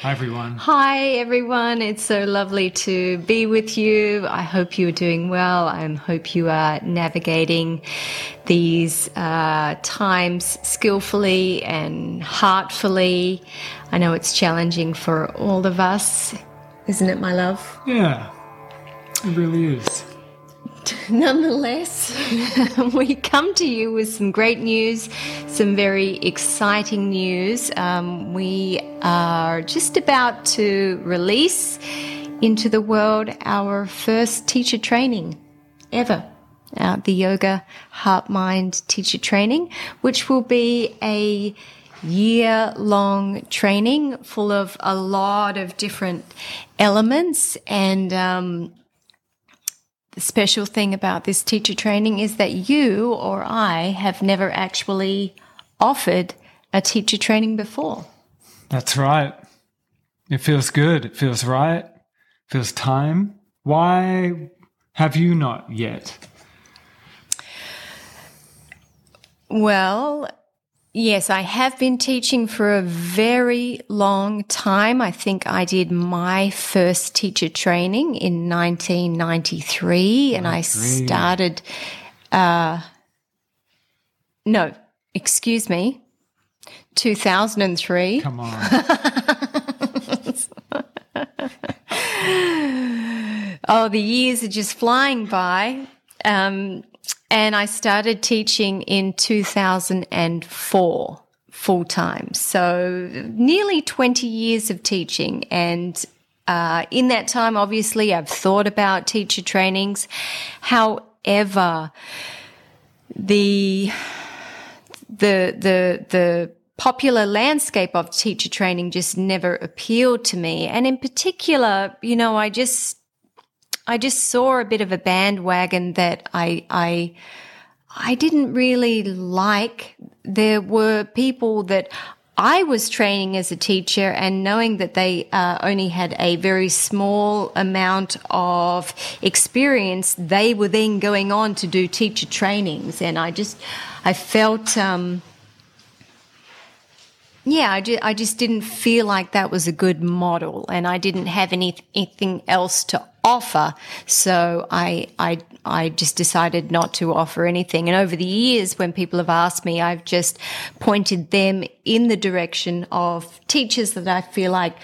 Hi, everyone. Hi, everyone. It's so lovely to be with you. I hope you're doing well. I hope you are navigating these uh, times skillfully and heartfully. I know it's challenging for all of us, isn't it, my love? Yeah, it really is. Nonetheless, we come to you with some great news, some very exciting news. Um, we are just about to release into the world our first teacher training ever. Uh, the Yoga Heart Mind Teacher Training, which will be a year long training full of a lot of different elements and um, the special thing about this teacher training is that you or I have never actually offered a teacher training before. That's right. It feels good. It feels right. It feels time. Why have you not yet? Well, Yes, I have been teaching for a very long time. I think I did my first teacher training in 1993 and I started, uh, no, excuse me, 2003. Come on. oh, the years are just flying by. Um, and I started teaching in 2004 full time. So nearly 20 years of teaching. And uh, in that time, obviously, I've thought about teacher trainings. However, the the the the popular landscape of teacher training just never appealed to me. And in particular, you know, I just I just saw a bit of a bandwagon that I, I, I didn't really like. There were people that I was training as a teacher and knowing that they uh, only had a very small amount of experience, they were then going on to do teacher trainings. And I just, I felt, um, yeah, I just, I just didn't feel like that was a good model and I didn't have any, anything else to offer. So I, I, I just decided not to offer anything. And over the years, when people have asked me, I've just pointed them in the direction of teachers that I feel like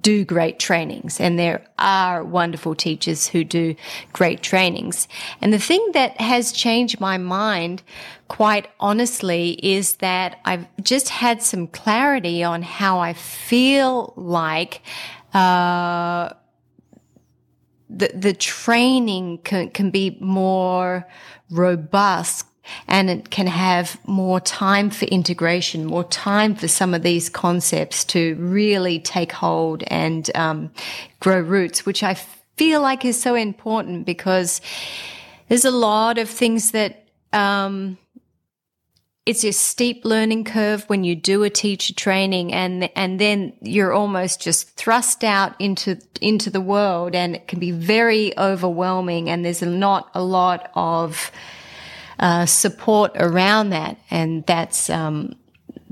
do great trainings and there are wonderful teachers who do great trainings. And the thing that has changed my mind quite honestly is that I've just had some clarity on how I feel like, uh, the, the training can, can be more robust and it can have more time for integration, more time for some of these concepts to really take hold and um, grow roots, which I feel like is so important because there's a lot of things that um, it's a steep learning curve when you do a teacher training and and then you're almost just thrust out into into the world and it can be very overwhelming and there's not a lot of uh, support around that. And that's um,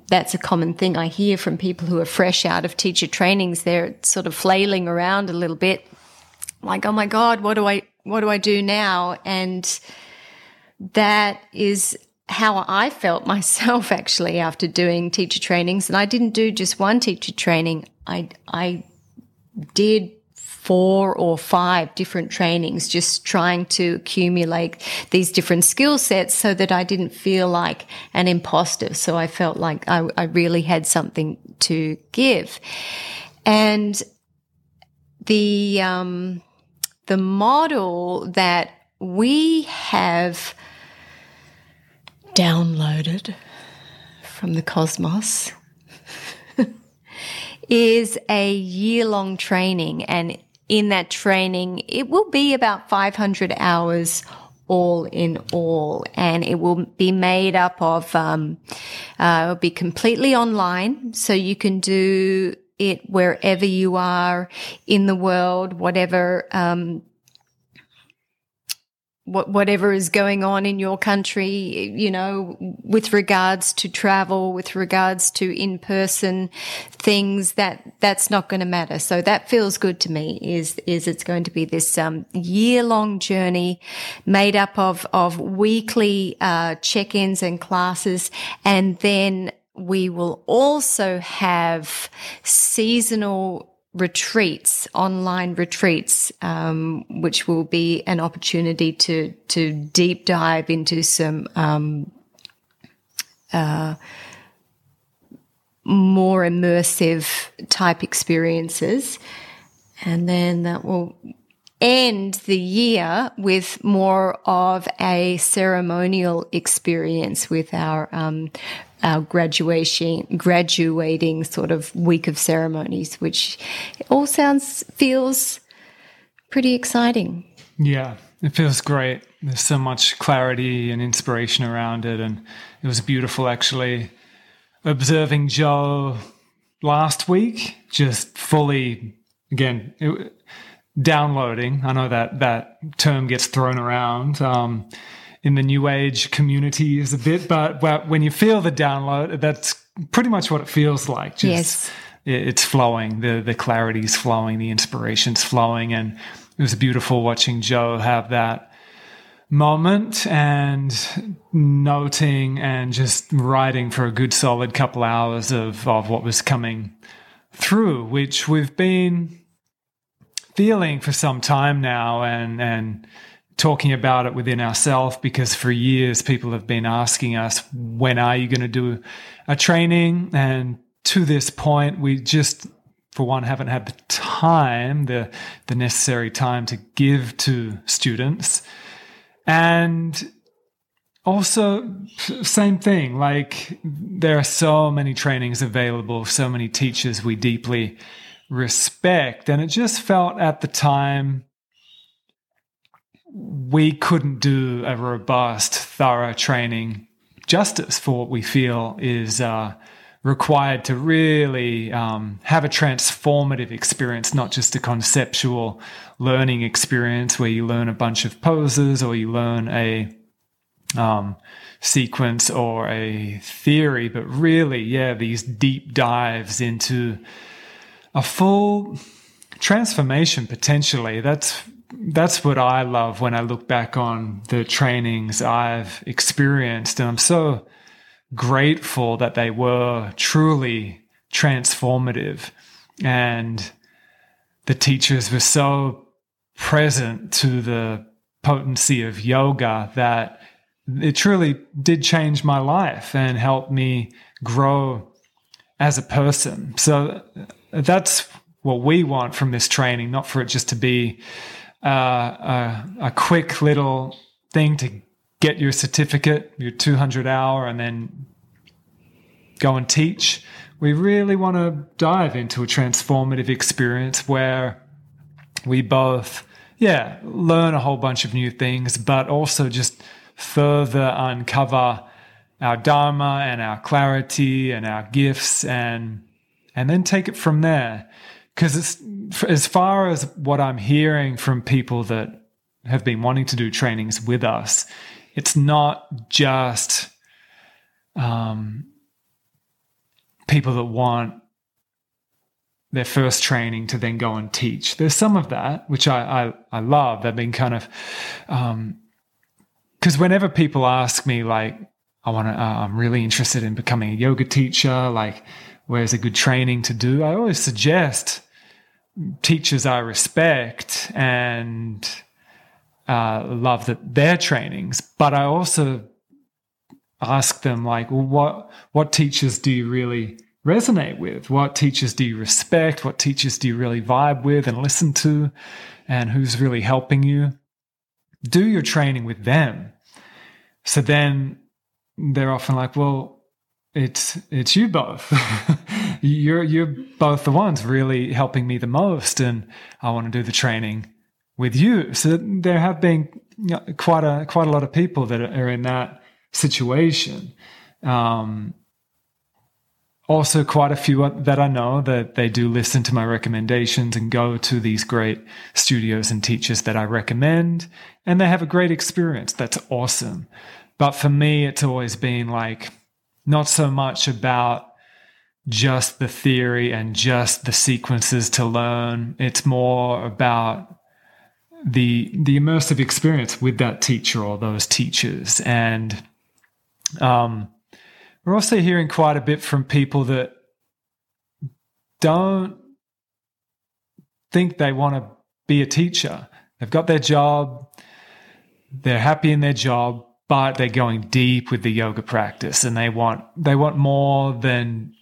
that's a common thing I hear from people who are fresh out of teacher trainings. They're sort of flailing around a little bit like oh my god what do I what do I do now? And that is how I felt myself actually after doing teacher trainings. And I didn't do just one teacher training. I, I did four or five different trainings, just trying to accumulate these different skill sets so that I didn't feel like an imposter. So I felt like I, I really had something to give. And the, um, the model that we have downloaded from the cosmos is a year long training. And in that training, it will be about 500 hours all in all. And it will be made up of, um, uh, it'll be completely online. So you can do it wherever you are in the world, whatever, um, whatever is going on in your country, you know, with regards to travel, with regards to in-person things, that that's not going to matter. So that feels good to me. Is is it's going to be this um, year-long journey made up of of weekly uh, check-ins and classes, and then we will also have seasonal retreats, online retreats, um, which will be an opportunity to to deep dive into some um, uh, more immersive type experiences, and then that will end the year with more of a ceremonial experience with our um, our graduation, graduating sort of week of ceremonies, which all sounds, feels pretty exciting. Yeah, it feels great. There's so much clarity and inspiration around it. And it was beautiful actually observing Joe last week, just fully, again, it, downloading. I know that that term gets thrown around. Um, in the new age communities a bit, but, but when you feel the download, that's pretty much what it feels like. Just, yes. It's flowing. The, the clarity's flowing. The inspiration's flowing. And it was beautiful watching Joe have that moment and noting and just writing for a good solid couple hours of, of what was coming through, which we've been feeling for some time now and, and, talking about it within ourselves because for years people have been asking us, when are you going to do a training? And to this point, we just, for one, haven't had the time, the, the necessary time to give to students. And also, same thing, like there are so many trainings available, so many teachers we deeply respect. And it just felt at the time we couldn't do a robust, thorough training justice for what we feel is uh, required to really um, have a transformative experience, not just a conceptual learning experience where you learn a bunch of poses or you learn a um, sequence or a theory, but really, yeah, these deep dives into a full transformation potentially. That's that's what I love when I look back on the trainings I've experienced. And I'm so grateful that they were truly transformative. And the teachers were so present to the potency of yoga that it truly did change my life and help me grow as a person. So that's what we want from this training, not for it just to be uh, a, a quick little thing to get your certificate, your 200 hour, and then go and teach. We really want to dive into a transformative experience where we both, yeah, learn a whole bunch of new things, but also just further uncover our dharma and our clarity and our gifts and and then take it from there because it's as far as what I'm hearing from people that have been wanting to do trainings with us, it's not just um, people that want their first training to then go and teach. There's some of that, which I I, I love. They've been kind of because um, whenever people ask me like, I want to, uh, I'm really interested in becoming a yoga teacher, like where's a good training to do? I always suggest teachers I respect and uh, love that their trainings, but I also ask them like, well, what what teachers do you really resonate with? What teachers do you respect? What teachers do you really vibe with and listen to? And who's really helping you? Do your training with them. So then they're often like, well, it's it's you both. you're you're both the ones really helping me the most, and I want to do the training with you. So there have been quite a quite a lot of people that are in that situation. Um, also quite a few that I know that they do listen to my recommendations and go to these great studios and teachers that I recommend, and they have a great experience. That's awesome. But for me, it's always been like not so much about just the theory and just the sequences to learn. It's more about the the immersive experience with that teacher or those teachers and um we're also hearing quite a bit from people that don't think they want to be a teacher. They've got their job, they're happy in their job, but they're going deep with the yoga practice and they want they want more than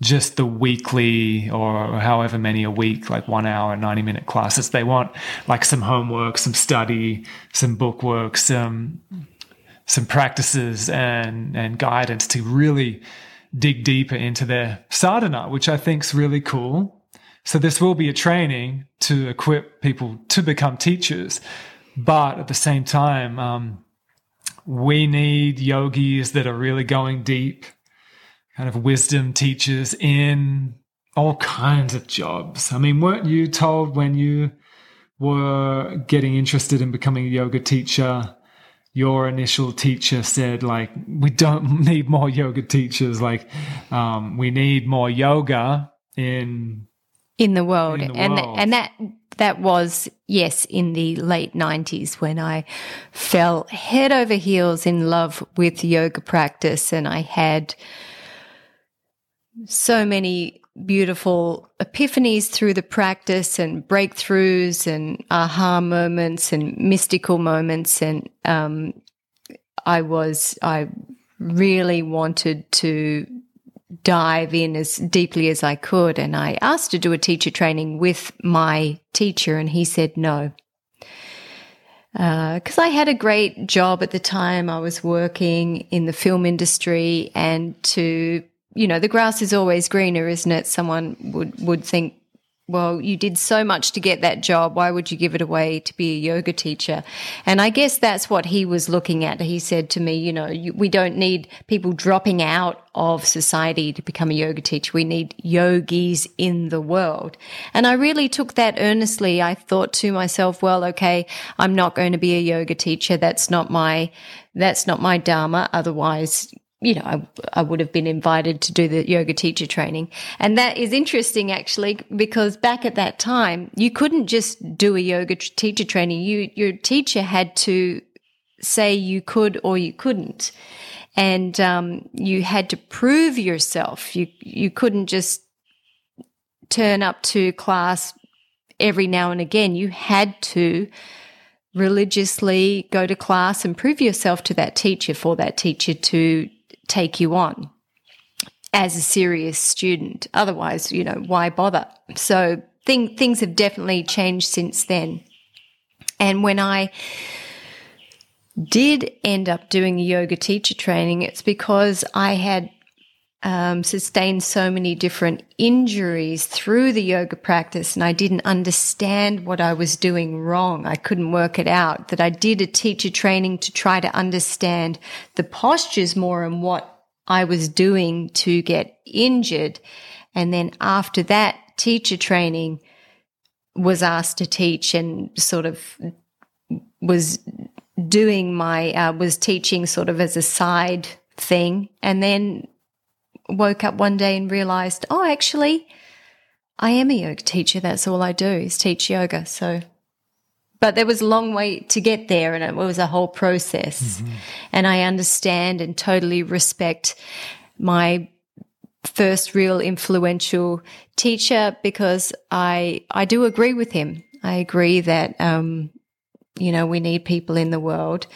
just the weekly or however many a week, like one hour, 90 minute classes. They want like some homework, some study, some book work, some some practices and and guidance to really dig deeper into their sadhana, which I think is really cool. So this will be a training to equip people to become teachers, but at the same time, um, we need yogis that are really going deep, kind of wisdom teachers in all kinds of jobs. I mean, weren't you told when you were getting interested in becoming a yoga teacher your initial teacher said like we don't need more yoga teachers like um, we need more yoga in in the world in the and world. and that that was yes in the late 90s when i fell head over heels in love with yoga practice and i had so many beautiful epiphanies through the practice and breakthroughs and aha moments and mystical moments. And um, I was, I really wanted to dive in as deeply as I could. And I asked to do a teacher training with my teacher, and he said no. Because uh, I had a great job at the time. I was working in the film industry, and to you know, the grass is always greener, isn't it? Someone would, would think, well, you did so much to get that job. Why would you give it away to be a yoga teacher? And I guess that's what he was looking at. He said to me, you know, you, we don't need people dropping out of society to become a yoga teacher. We need yogis in the world. And I really took that earnestly. I thought to myself, well, okay, I'm not going to be a yoga teacher. That's not my, that's not my dharma. Otherwise, you know, I, I, would have been invited to do the yoga teacher training. And that is interesting actually, because back at that time, you couldn't just do a yoga teacher training. You, your teacher had to say you could or you couldn't. And, um, you had to prove yourself. You, you couldn't just turn up to class every now and again. You had to, religiously go to class and prove yourself to that teacher for that teacher to take you on as a serious student. Otherwise, you know, why bother? So thing, things have definitely changed since then. And when I did end up doing a yoga teacher training, it's because I had um, sustained so many different injuries through the yoga practice and I didn't understand what I was doing wrong. I couldn't work it out that I did a teacher training to try to understand the postures more and what I was doing to get injured. And then after that teacher training was asked to teach and sort of was doing my, uh, was teaching sort of as a side thing. And then woke up one day and realized, oh, actually, I am a yoga teacher. That's all I do is teach yoga. So, but there was a long way to get there and it was a whole process. Mm-hmm. And I understand and totally respect my first real influential teacher because I, I do agree with him. I agree that, um, you know, we need people in the world.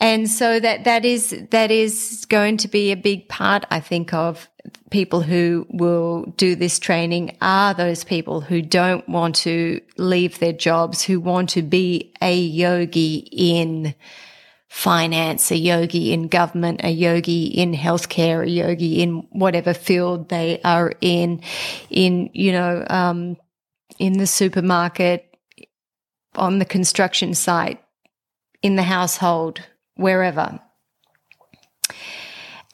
And so that, that is, that is going to be a big part, I think, of people who will do this training are those people who don't want to leave their jobs, who want to be a yogi in finance, a yogi in government, a yogi in healthcare, a yogi in whatever field they are in, in, you know, um, in the supermarket, on the construction site, in the household, wherever.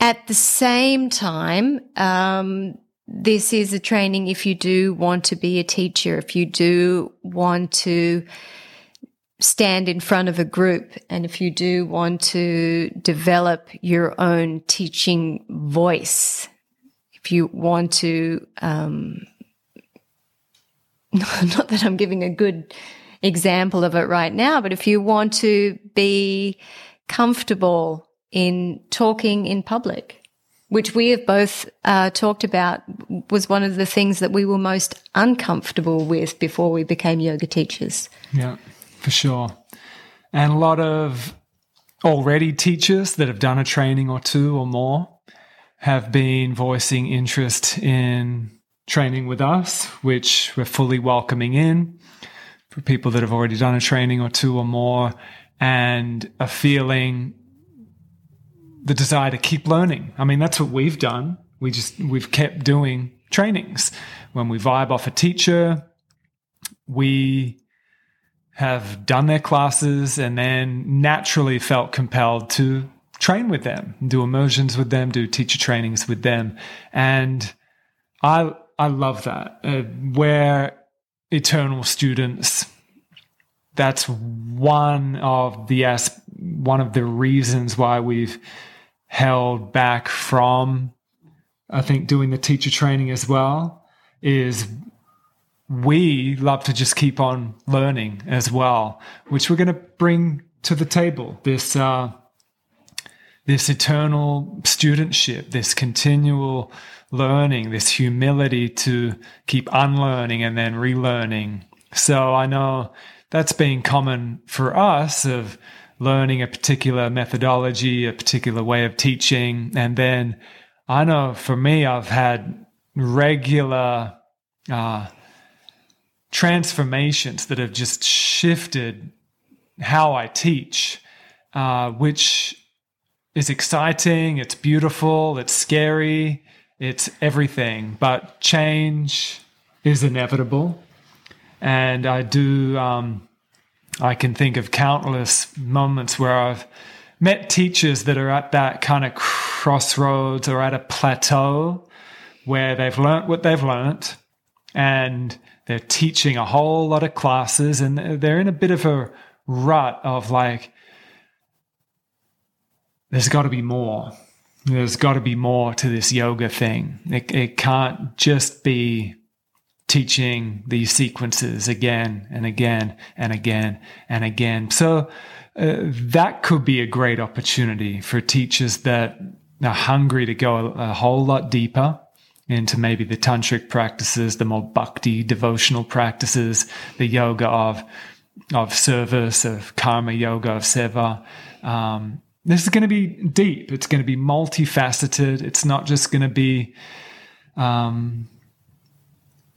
At the same time, um, this is a training if you do want to be a teacher, if you do want to stand in front of a group, and if you do want to develop your own teaching voice, if you want to, um, not that I'm giving a good example of it right now, but if you want to be comfortable in talking in public, which we have both uh, talked about was one of the things that we were most uncomfortable with before we became yoga teachers. Yeah, for sure. And a lot of already teachers that have done a training or two or more have been voicing interest in training with us, which we're fully welcoming in for people that have already done a training or two or more and a feeling the desire to keep learning. I mean, that's what we've done. We just, we've kept doing trainings. When we vibe off a teacher, we have done their classes and then naturally felt compelled to train with them, do immersions with them, do teacher trainings with them. And I, I love that. Uh, we're eternal students. That's one of the as one of the reasons why we've held back from, I think, doing the teacher training as well. Is we love to just keep on learning as well, which we're going to bring to the table. This uh, this eternal studentship, this continual learning, this humility to keep unlearning and then relearning. So I know that's been common for us of learning a particular methodology, a particular way of teaching. And then I know for me, I've had regular uh, transformations that have just shifted how I teach, uh, which is exciting, it's beautiful, it's scary, it's everything. But change is inevitable. And I do, um, I can think of countless moments where I've met teachers that are at that kind of crossroads or at a plateau where they've learnt what they've learnt and they're teaching a whole lot of classes and they're in a bit of a rut of like, there's got to be more. There's got to be more to this yoga thing. It, it can't just be teaching these sequences again and again and again and again. So uh, that could be a great opportunity for teachers that are hungry to go a, a whole lot deeper into maybe the tantric practices, the more bhakti devotional practices, the yoga of of service, of karma yoga, of seva. Um, this is going to be deep. It's going to be multifaceted. It's not just going to be, um,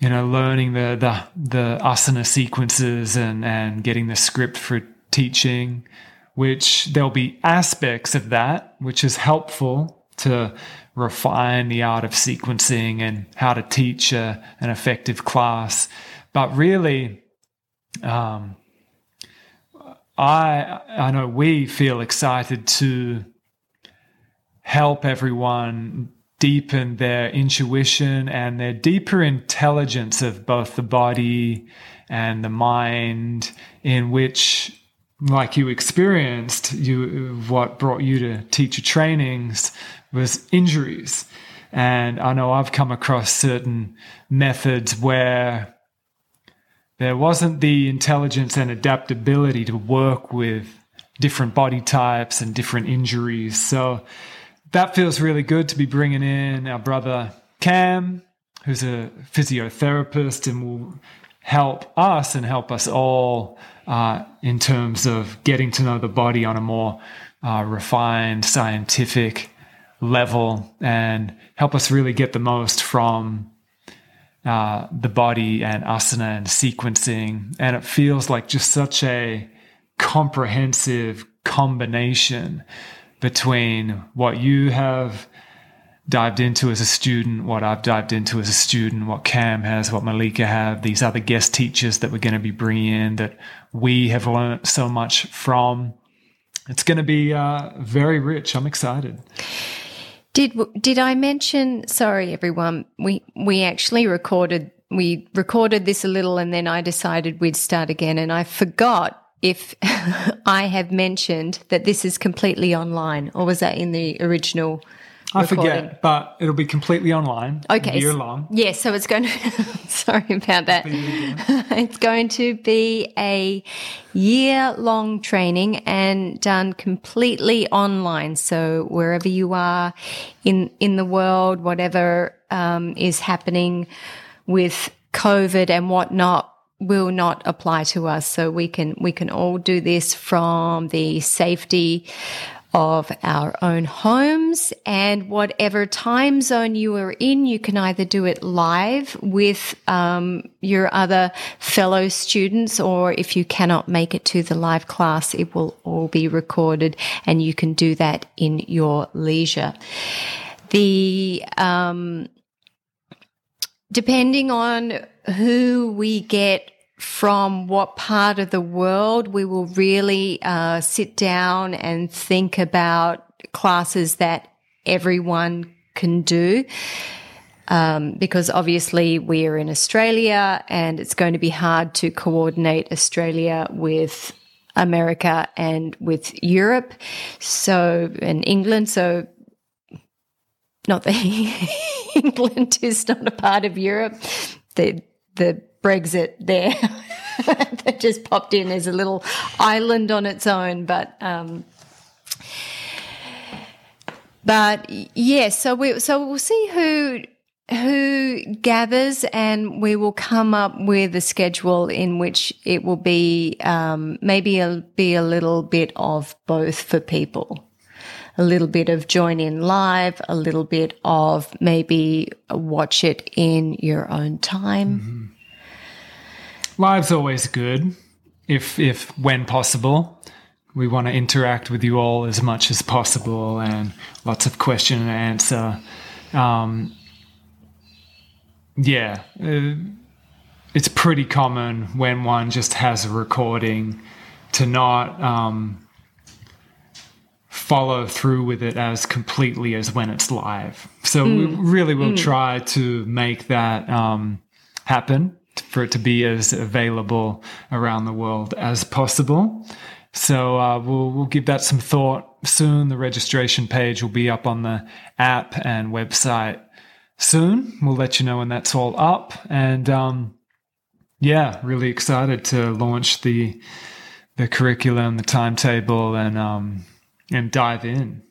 you know, learning the the the asana sequences and and getting the script for teaching. Which there'll be aspects of that, which is helpful to refine the art of sequencing and how to teach a, an effective class. But really, um, I I know we feel excited to help everyone deepen their intuition and their deeper intelligence of both the body and the mind in which like you experienced you what brought you to teacher trainings was injuries. And I know I've come across certain methods where there wasn't the intelligence and adaptability to work with different body types and different injuries. So that feels really good to be bringing in our brother Cam, who's a physiotherapist and will help us and help us all uh, in terms of getting to know the body on a more uh, refined, scientific level and help us really get the most from uh, the body and asana and sequencing. And it feels like just such a comprehensive combination between what you have dived into as a student, what I've dived into as a student, what Cam has, what Malika have, these other guest teachers that we're going to be bringing in that we have learned so much from. It's going to be uh, very rich. I'm excited. Did did I mention? Sorry, everyone. We we actually recorded we recorded this a little, and then I decided we'd start again, and I forgot if I have mentioned that this is completely online, or was that in the original? I recording? forget, but it'll be completely online. Okay. Year long. Yes, so it's going to, sorry about that. it's going to be a year long training and done completely online. So wherever you are in, in the world, whatever um, is happening with COVID and whatnot will not apply to us. So we can, we can all do this from the safety of our own homes and whatever time zone you are in, you can either do it live with um, your other fellow students, or if you cannot make it to the live class, it will all be recorded and you can do that in your leisure. The um, depending on who we get from what part of the world we will really uh, sit down and think about classes that everyone can do. Um, because obviously we are in Australia and it's going to be hard to coordinate Australia with America and with Europe. So, and England. So, not that England is not a part of Europe. The, the Brexit there that just popped in as a little island on its own. But um, but yes, yeah, so we so we'll see who who gathers, and we will come up with a schedule in which it will be um, maybe a, be a little bit of both for people. A little bit of join in live, a little bit of maybe watch it in your own time. Mm-hmm. Live's always good if if when possible. We want to interact with you all as much as possible and lots of question and answer. Um, yeah uh, it's pretty common when one just has a recording to not um, follow through with it as completely as when it's live so mm. we really will mm. try to make that um, happen for it to be as available around the world as possible. So uh, we'll we'll give that some thought soon. The registration page will be up on the app and website soon. We'll let you know when that's all up. And um, yeah, really excited to launch the the curriculum, the timetable, and um, and dive in.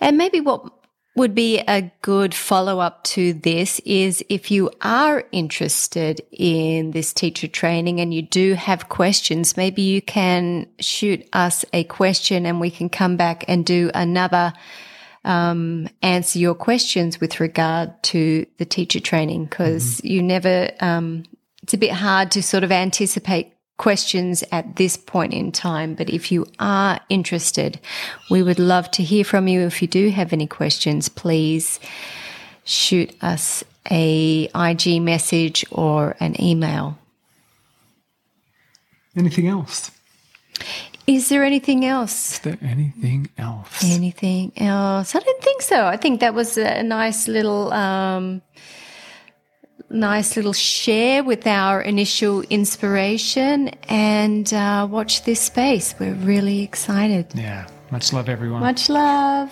And maybe what would be a good follow up to this is if you are interested in this teacher training and you do have questions, maybe you can shoot us a question and we can come back and do another um, answer your questions with regard to the teacher training because mm-hmm. you never, um, it's a bit hard to sort of anticipate questions at this point in time. But if you are interested, we would love to hear from you. If you do have any questions, please shoot us a IG message or an email. Anything else? Is there anything else? Is there anything else? Anything else? I don't think so. I think that was a nice little um, nice little share with our initial inspiration and uh, watch this space. We're really excited. Yeah. Much love, everyone. Much love.